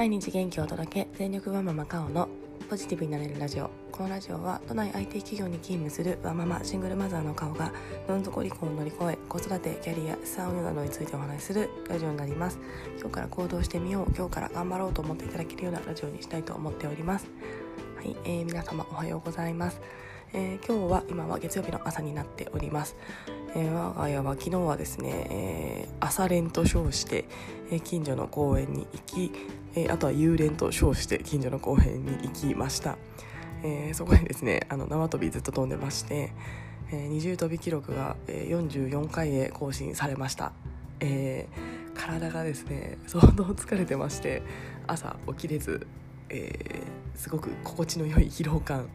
毎日元気を届け全力ワンママカオのポジティブになれるラジオこのラジオは都内 IT 企業に勤務するワンママシングルマザーの顔がどん底離婚を乗り越え子育てキャリア資産運用などについてお話しするラジオになります今日から行動してみよう今日から頑張ろうと思っていただけるようなラジオにしたいと思っております。はい、えー、皆様おはようございます。えー、今日は今は月曜日の朝になっております、えー、我が家は昨日はですね、えー、朝練と称して、えー、近所の公園に行き、えー、あとは夕練と称して近所の公園に行きました、えー、そこでですねあの縄跳びずっと飛んでまして、えー、二重跳び記録が、えー、44回へ更新されました、えー、体がですね相当疲れてまして朝起きれず、えー、すごく心地の良い疲労感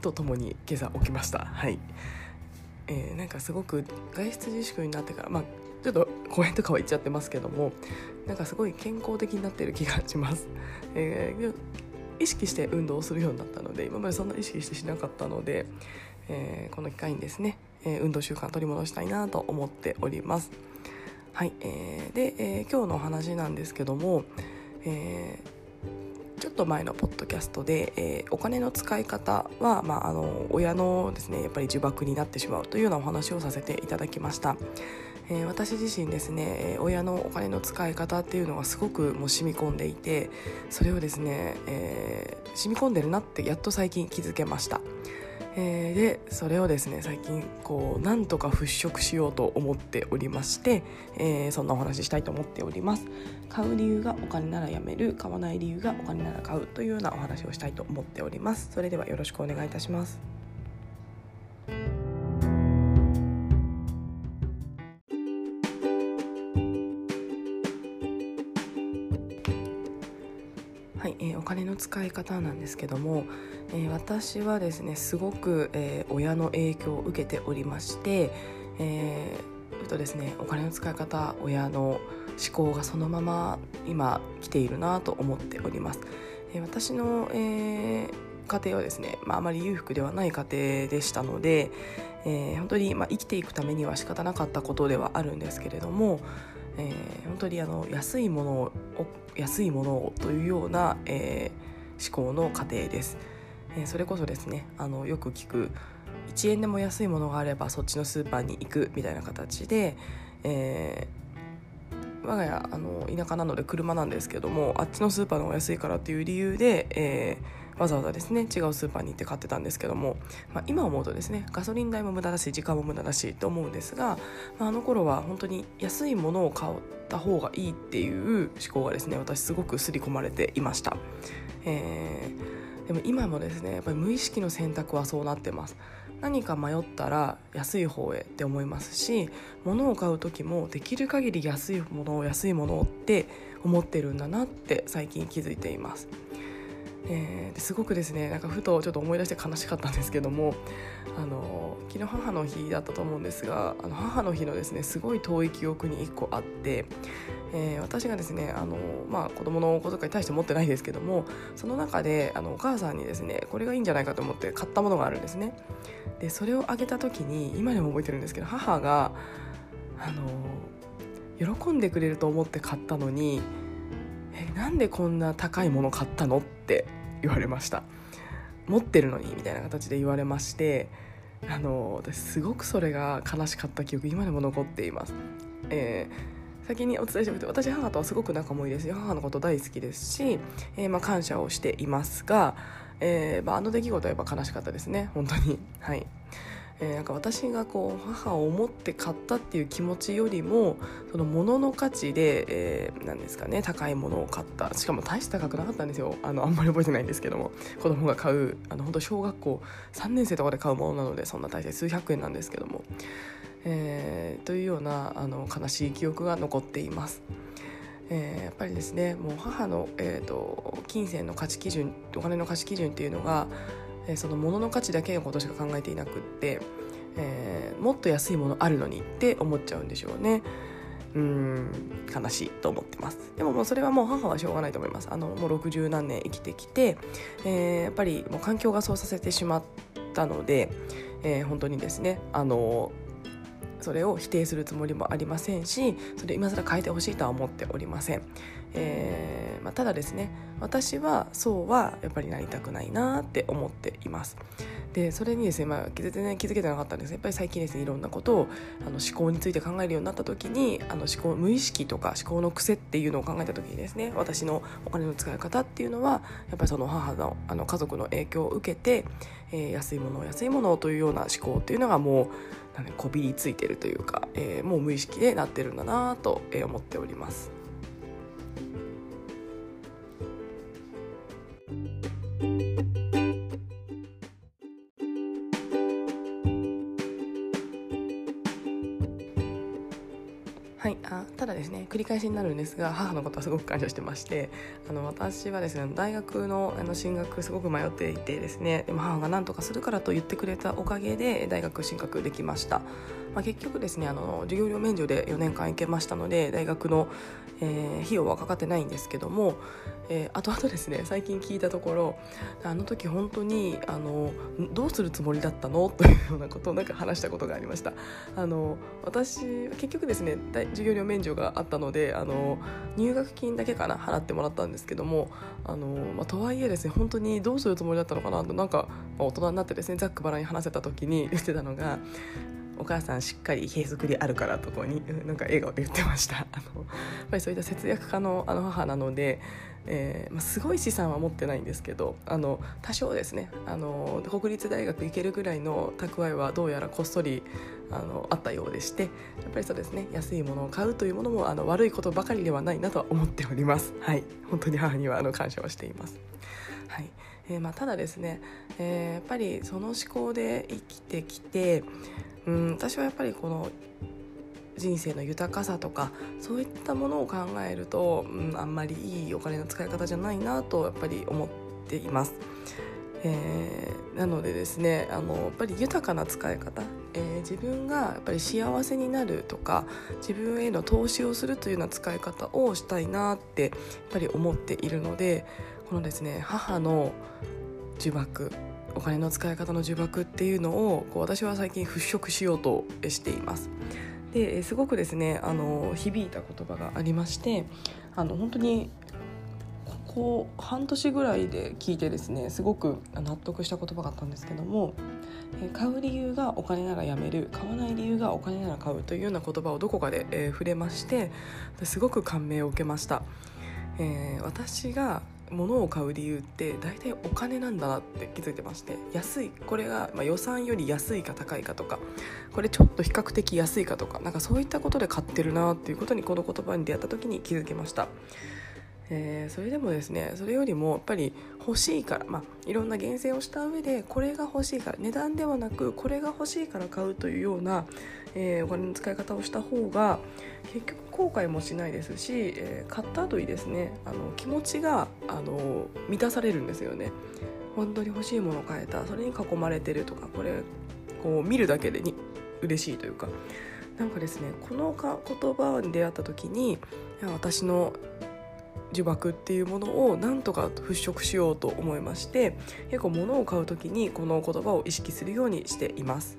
とともに今朝起きました。はい、えー、なんかすごく外出自粛になってからまあちょっと公園とかは行っちゃってますけどもなんかすごい健康的になってる気がします、えー、意識して運動をするようになったので今までそんな意識してしなかったので、えー、この機会にですね、え、運動習慣取り戻したいなと思っております。はい、えー、で、え、今日のお話なんですけども、えーちょっと前のポッドキャストで、えー、お金の使い方は、まあ、あの親のですねやっぱり呪縛になってしまうというようなお話をさせていただきました。えー、私自身ですね親のお金の使い方っていうのがすごくもう染み込んでいてそれをですね、えー、染み込んでるなってやっと最近気づけました。えー、でそれをですね最近こうなんとか払拭しようと思っておりまして、えー、そんなお話ししたいと思っております。買う理由がお金ならやめる。買わない理由がお金なら買うというようなお話をしたいと思っております。それではよろしくお願いいたします。使い方なんですけども、えー、私はですねすごく、えー、親の影響を受けておりまして、えー、とですねお金の使い方親の思考がそのまま今来ているなと思っております。えー、私の、えー家庭はですね、まあ、あまり裕福ではない家庭でしたので、えー、本当に、まあ、生きていくためには仕方なかったことではあるんですけれども、えー、本当にあの安いものを安いものをというような、えー、考の過程です、えー、それこそですねあのよく聞く1円でも安いものがあればそっちのスーパーに行くみたいな形で、えー、我が家あの田舎なので車なんですけどもあっちのスーパーの方が安いからっていう理由で、えー、わざわざですね違うスーパーに行って買ってたんですけども、まあ、今思うとですねガソリン代も無駄だし時間も無駄だしと思うんですが、まあ、あの頃は本当に安いものを買った方がいいっていう思考がですね私すごく刷り込まれていました。えー、でも今もですねやっぱり無意識の選択はそうなってます何か迷ったら安い方へって思いますし物を買う時もできる限り安いものを安いものをって思ってるんだなって最近気づいています。えー、すごくですねなんかふとちょっと思い出して悲しかったんですけどもあの昨日母の日だったと思うんですがあの母の日のですねすごい遠い記憶に1個あって、えー、私がですねあの、まあ、子供の小遣い大して持ってないですけどもその中であのお母さんにですねこれがいいんじゃないかと思って買ったものがあるんですね。でそれをあげた時に今でも覚えてるんですけど母があの喜んでくれると思って買ったのにえなんでこんな高いもの買ったの？って言われました持ってるのに？みたいな形で言われましてあの私すごくそれが悲しかった記憶今でも残っています、えー、先にお伝えしておくと私母とはすごく仲もいいですよ母のこと大好きですし、えー、まあ、感謝をしていますが、えー、まあ、あの出来事はやっぱ悲しかったですね。本当に。はい。えー、なんか私がこう母を思って買ったっていう気持ちよりもその物の価値で、えー、ですかね高いものを買った。しかも大して高くなかったんですよ。あのあんまり覚えてないんですけども。子供が買うあの本当小学校3年生とかで買うものなのでそんな大して数百円なんですけども、えー、というようなあの悲しい記憶が残っています。えー、やっぱりですねもう母の、えーと金銭の価値基準お金の価値基準っていうのがえー、その物の価値だけのことしか考えていなくって、えー、もっと安いものあるのにって思っちゃうんでしょうね。うん悲しいと思ってます。でももうそれはもう母はしょうがないと思います。あのもう60何年生きてきて、えー、やっぱりもう環境がそうさせてしまったので、えー、本当にですねあのそれを否定するつもりもありませんしそれ今更変えてほしいとは思っておりません、えーまあ、ただですね私はそうはやっぱりなりたくないなって思っていますでそれにですね、まあ、全然気づけてなかったんですやっぱり最近ですねいろんなことをあの思考について考えるようになった時にあの思考無意識とか思考の癖っていうのを考えた時にですね私のお金の使い方っていうのはやっぱりその母のあの家族の影響を受けて、えー、安いものを安いものをというような思考っていうのがもうこびりついてるというか、えー、もう無意識でなってるんだなと思っております。繰り返しになるんですが母のことはすごく感謝してましてあの私はですね大学のあの進学すごく迷っていてですねでも母が何とかするからと言ってくれたおかげで大学進学できました、まあ、結局ですねあの授業料免除で4年間行けましたので大学の、えー、費用はかかってないんですけども、えー、後々ですね最近聞いたところあの時本当にあのどうするつもりだったの？というようなことをなんか話したことがありました。あの私結局ですね授業料免除があったのであの入学金だけかな払ってもらったんですけどもあの、まあ、とはいえですね本当にどうするつもりだったのかなとなんか、まあ、大人になってですねざっくばらに話せた時に言ってたのがお母さんしっかり継続であるからとこになんか笑顔で言ってました。あのやっぱりそういった節約家のあの母なのでえーまあ、すごい資産は持ってないんですけどあの多少ですねあの国立大学行けるぐらいの蓄えはどうやらこっそりあのあったようでしてやっぱりそうですね安いものを買うというものもあの悪いことばかりではないなとは思っております。はい。本当に母にはあの感謝をしています。はい。えーまあ、ただですね、えー、やっぱりその思考で生きてきてうん私はやっぱりこの人生の豊かさとかそういったものを考えると、うん、あんまりいいお金の使い方じゃないなとやっぱり思っています。えー、なのでですねあのやっぱり豊かな使い方、えー、自分がやっぱり幸せになるとか自分への投資をするというような使い方をしたいなってやっぱり思っているのでこのですね母の呪縛お金の使い方の呪縛っていうのをこう私は最近払拭しようとしています。ですごくですねあの響いた言葉がありましてあの本当にここ半年ぐらいで聞いてですねすごく納得した言葉があったんですけども買う理由がお金ならやめる買わない理由がお金なら買うというような言葉をどこかで、え、触れましてすごく感銘を受けました、えー、私が物を買う理由って大体お金なんだなって気づいてまして安いこれが、まあ、予算より安いか高いかとかこれちょっと比較的安いかとかなんかそういったことで買ってるなっていうことにこの言葉に出会った時に気づきました。えー、それでもですねそれよりもやっぱり欲しいから、まあ、いろんな厳選をした上でこれが欲しいから値段ではなくこれが欲しいから買うというような、えー、お金の使い方をした方が結局後悔もしないですし、えー、買った後にですねあの気持ちがあの満たされるんですよね。本当に欲しいものを買えたそれに囲まれてるとかこれこう見るだけでに嬉しいというか。なんかですねこのか言葉に出会った時に私の呪縛っていうものをなんとか払拭しようと思いまして結構物を買う時にこの言葉を意識するようにしています。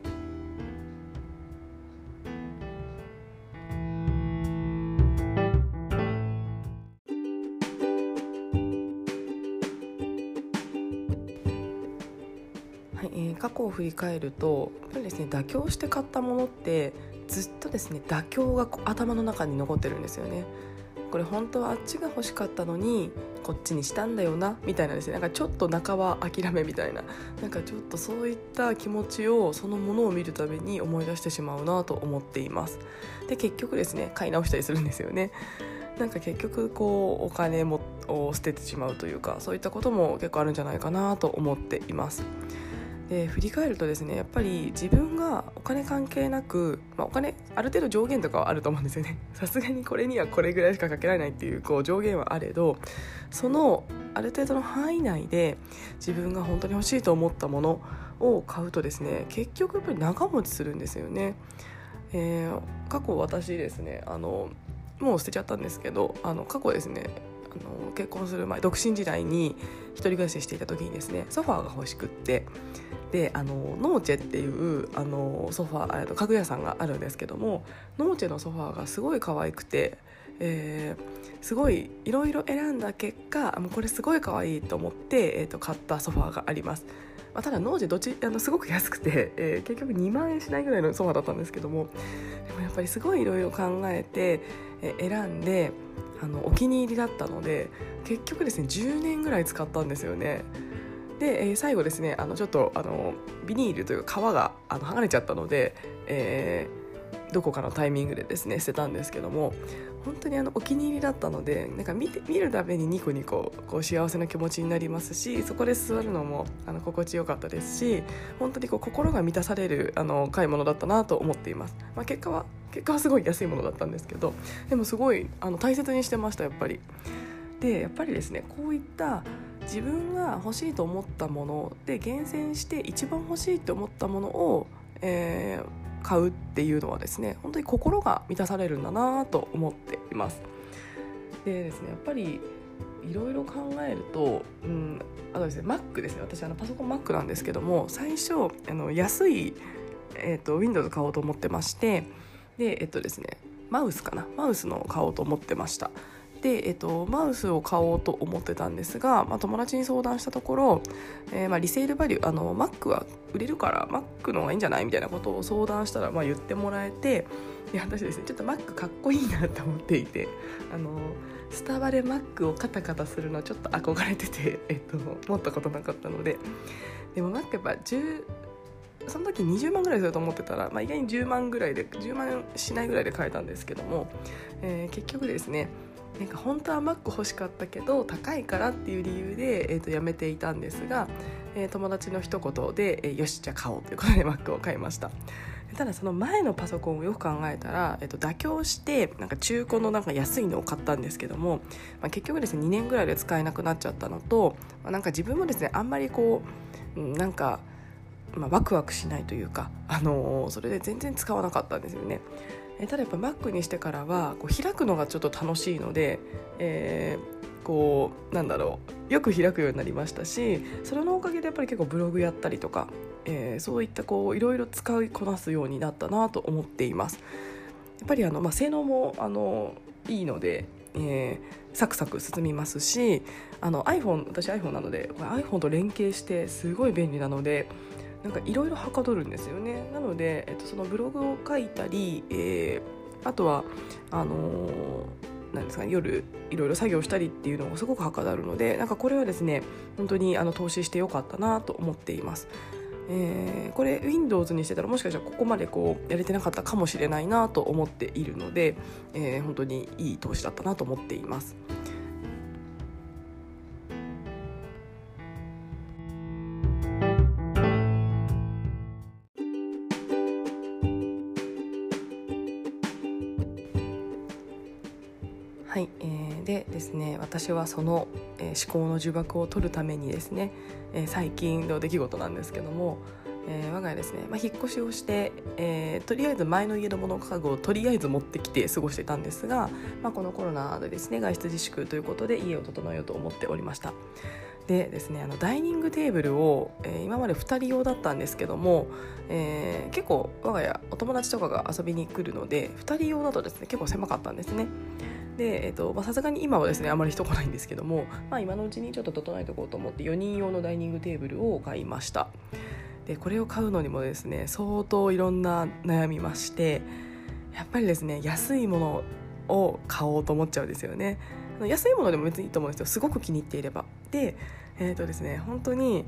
はいえー、過去を振り返るとやっぱりですね妥協して買ったものってずっとですね妥協が頭の中に残ってるんですよね。これ本当はあっちが欲しかったのにこっちにしたんだよなみたいなですね。なんかちょっと半ば諦めみたいな。なんかちょっとそういった気持ちをそのものを見るたびに思い出してしまうなと思っています。で結局ですね買い直したりするんですよね。なんか結局こうお金もを捨ててしまうというかそういったことも結構あるんじゃないかなと思っています。で振り返るとですねやっぱり自分がお金関係なく、まあ、お金ある程度上限とかはあると思うんですよね さすがにこれにはこれぐらいしかかけられないっていうこう上限はあれどそのある程度の範囲内で自分が本当に欲しいと思ったものを買うとですね結局やっぱり長持ちするんですよね。えー、過去私ですねあのもう捨てちゃったんですけどあの過去ですねあの結婚する前独身時代に一人暮らししていた時にですねソファーが欲しくってであのノーチェっていうあのソファー家具屋さんがあるんですけどもノーチェのソファーがすごい可愛くて、えー、すごいいろいろ選んだ結果もうこれすごい可愛いと思って、えーと、買ったソファーがあります。まあ、ただノーチェどっちあのすごく安くて、えー、結局2万円しないぐらいのソファーだったんですけどもでもやっぱりすごいいろいろ考えて、えー、選んであのお気に入りだったので結局ですね10年ぐらい使ったんですよね。で、えー、最後ですねあのちょっとあのビニールというか皮があの剥がれちゃったので、えー、どこかのタイミングでですね捨てたんですけども本当にあのお気に入りだったのでなんか見て見るたびにニコニコこう幸せな気持ちになりますしそこで座るのもあの心地よかったですし本当にこう心が満たされるあの買い物だったなと思っています。まあ、結果は結果はすごい安いものだったんですけどでもすごいあの大切にしてましたやっぱり。でやっぱりですねこういった自分が欲しいと思ったもので厳選して一番欲しいと思ったものを、えー、買うっていうのはですね本当に心が満たされるんだなと思っています。でですねやっぱりいろいろ考えると、うん、あとですね Mac ですね。私あのパソコン Mac なんですけども最初あの安い、えーと、Windows 買おうと思ってましてでえっとですねマウスかな。マウスの買おうと思ってました。で、えっと、マウスを買おうと思ってたんですが、まあ、友達に相談したところ、えー、まあリセールバリューあの Mac は売れるから Mac の方がいいんじゃないみたいなことを相談したら、まあ、言ってもらえてで私ですねちょっと Mac かっこいいなと思っていてあのスタバで Mac をカタカタするのはちょっと憧れてて、えっと、持ったことなかったので。でも Mac やっぱ10その時20万ぐらいすると思ってたら、まあ、意外に10万ぐらいで10万しないぐらいで買えたんですけども、えー、結局ですねなんか本当は Mac 欲しかったけど高いからっていう理由で、えー、とやめていたんですが、えー、友達の一言で、えー、よしじゃあ買おうということで Mac を買いましたただその前のパソコンをよく考えたら、えー、と妥協してなんか中古のなんか安いのを買ったんですけども、まあ、結局ですね2年ぐらいで使えなくなっちゃったのと、まあ、なんか自分もですねあんまりこうなんかまあ、ワクワクしないというか、あのー、それで全然使わなかったんですよね。えただやっぱ Mac にしてからはこう開くのがちょっと楽しいので、えー、こうなんだろうよく開くようになりましたしそれのおかげでやっぱり結構ブログやったりとか、えー、そういったこういろいろ使いこなすようになったなと思っています。やっぱりあの、まあ、性能もあのいいので、えー、サクサク進みますしあの iPhone 私 iPhone なので iPhone と連携してすごい便利なのでなんかいろいろはかどるんですよねなので、えっと、そのブログを書いたり、えー、あとはあのー、なんですかね、夜いろいろ作業したりっていうのがすごくはかどるのでなんかこれはですね本当にあの投資してよかったなと思っています。えー、これ Windows にしてたらもしかしたらここまでこうやれてなかったかもしれないなと思っているので、えー、本当にいい投資だったなと思っています。ですね私はその、えー、思考の呪縛を取るためにですね、えー、最近の出来事なんですけども、えー、我が家ですね、まあ、引っ越しをして、えー、とりあえず前の家の物家具をとりあえず持ってきて過ごしていたんですが、まあ、このコロナでですね外出自粛ということで家を整えようと思っておりました。でですねあのダイニングテーブルを、えー、今まで2人用だったんですけども、えー、結構我が家お友達とかが遊びに来るので2人用だとですね結構狭かったんですね。で、えっと、さすがに今はですねあまり人来ないんですけども、まあ、今のうちにちょっと整えておこうと思って4人用のダイニングテーブルを買いましたでこれを買うのにもですね相当いろんな悩みましてやっぱりですね安いものを買おうと思っちゃうんですよね安いものでも別にいいと思うんですよ。すごく気に入っていれば。でえっ、ー、とですね本当に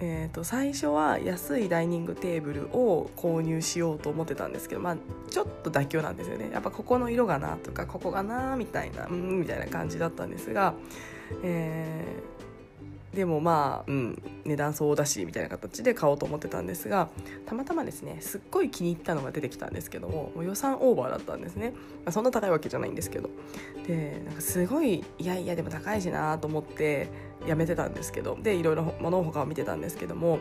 えー、と最初は安いダイニングテーブルを購入しようと思ってたんですけど、まあ、ちょっと妥協なんですよね。やっぱここの色がなとかここがなみたいなうんみたいな感じだったんですが、えー、でもまあ、うん、値段相応だしみたいな形で買おうと思ってたんですがたまたまですねすっごい気に入ったのが出てきたんですけどももう予算オーバーだったんですね、まあ、そんな高いわけじゃないんですけど。でなんかすごいいやいやでも高いしなと思ってやめてたんですけど。でいろいろ物他を見てたんですけども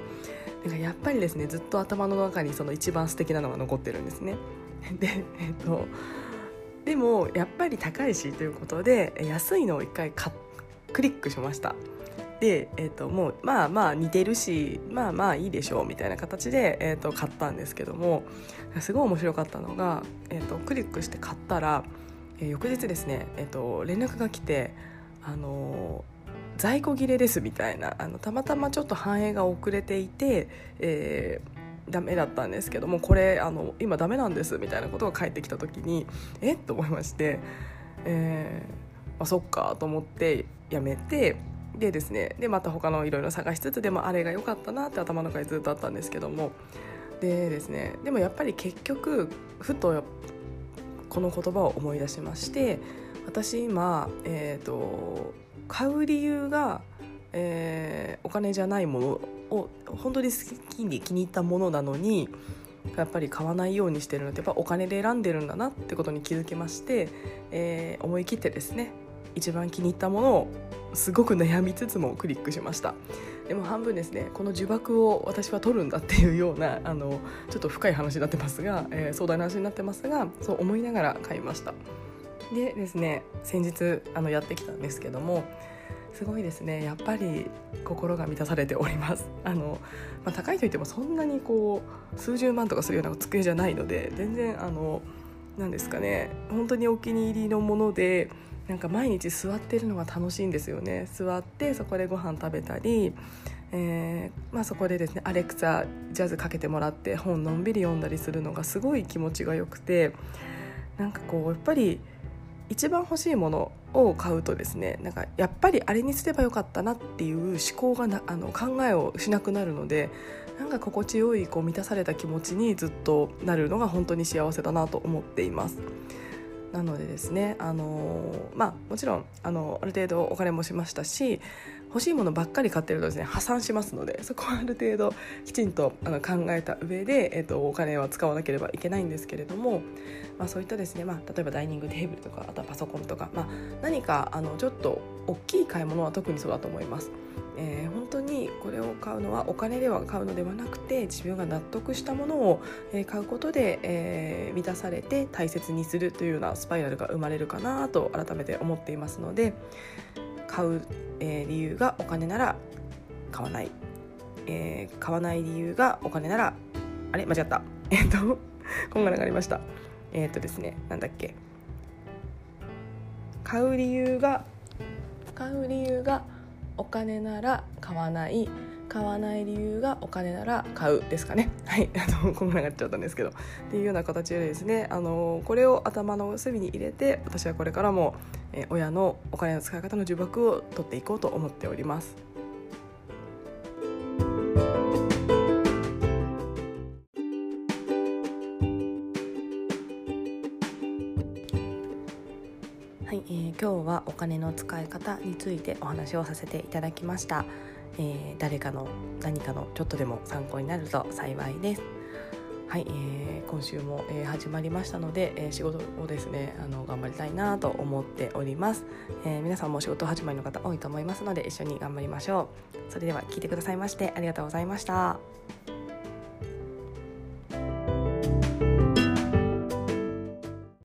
なんかやっぱりですねずっと頭の中にその一番素敵なのが残ってるんですね。でえっとでもやっぱり高いしということで安いのを一回クリックしました。で、えー、ともうまあまあ似てるしまあまあいいでしょうみたいな形で、えー、と買ったんですけどもすごい面白かったのが、えー、とクリックして買ったら、えー、翌日ですね、えー、と連絡が来てあの在庫切れですみたいなあのたまたまちょっと反映が遅れていて、えー、ダメだったんですけどもこれあの今ダメなんですみたいなことが返ってきた時にえっと思いまして、えー、あそっかと思ってやめてでですねでまた他のいろいろ探しつつでもあれが良かったなって頭の中にずっとあったんですけども。でですねでもやっぱり結局ふとこの言葉を思い出しまして私今、えーと、買う理由が、えー、お金じゃないものを本当に好きに気に入ったものなのにやっぱり買わないようにしてるのってやっぱお金で選んでるんだなってことに気づきまして、えー、思い切ってですね一番気に入ったものをすごく悩みつつもクリックしました。でも半分ですね。この呪縛を私は取るんだっていうようなあのちょっと深い話になってますが、えー、壮大な話になってますがそう思いながら買いました。でですね先日あのやってきたんですけどもすごいですね。やっぱり心が満たされております。あの、まあ、高いといってもそんなにこう数十万とかするような机じゃないので全然あの何ですかね。本当にお気に入りのものでなんか毎日座ってるのが楽しいんですよね座ってそこでご飯食べたり、えー、まあ、そこでですねアレクサジャズかけてもらって本のんびり読んだりするのがすごい気持ちがよくてなんかこうやっぱり一番欲しいものを買うとですねなんかやっぱりあれにすればよかったなっていう思考がなあの考えをしなくなるのでなんか心地よいこう満たされた気持ちにずっとなるのが本当に幸せだなと思っています。なのでですね、あのまあ、もちろんあのある程度お金もしましたし欲しいものばっかり買ってるとですね破産しますのでそこはある程度きちんとあの考えた上で、えーと、お金は使わなければいけないんですけれども、まあ、そういったですね、まあ、例えばダイニングテーブルとかあとはパソコンとか、まあ、何かあのちょっと大きい買い物は特にそうだと思います。えー、本当にこれを買うのはお金では買うのではなくて自分が納得したものを買うことで、えー、満たされて大切にするというようなスパイラルが生まれるかなと改めて思っていますので買う、えー、理由がお金なら買わない、えー、買わない理由がお金ならあれ？間違った。えっとこんがらがりました。えっとですねなんだっけ。買う理由が買う理由がお金なら買わない。買わない理由がお金なら買うですかね。はい。あのこんなになっちゃったんですけど。っていうような形でですねあのこれを頭の隅に入れて私はこれからも、え親のお金の使い方の呪縛を取っていこうと思っております。えー、今日はお金の使い方についてお話をさせていただきました、えー、誰かの何かのちょっとでも参考になると幸いです。はい、えー、今週も、えー、始まりましたので、えー、仕事をですねあの頑張りたいなと思っております、えー、皆さんも仕事始まりの方多いと思いますので一緒に頑張りましょう。それでは聞いてくださいましてありがとうございました。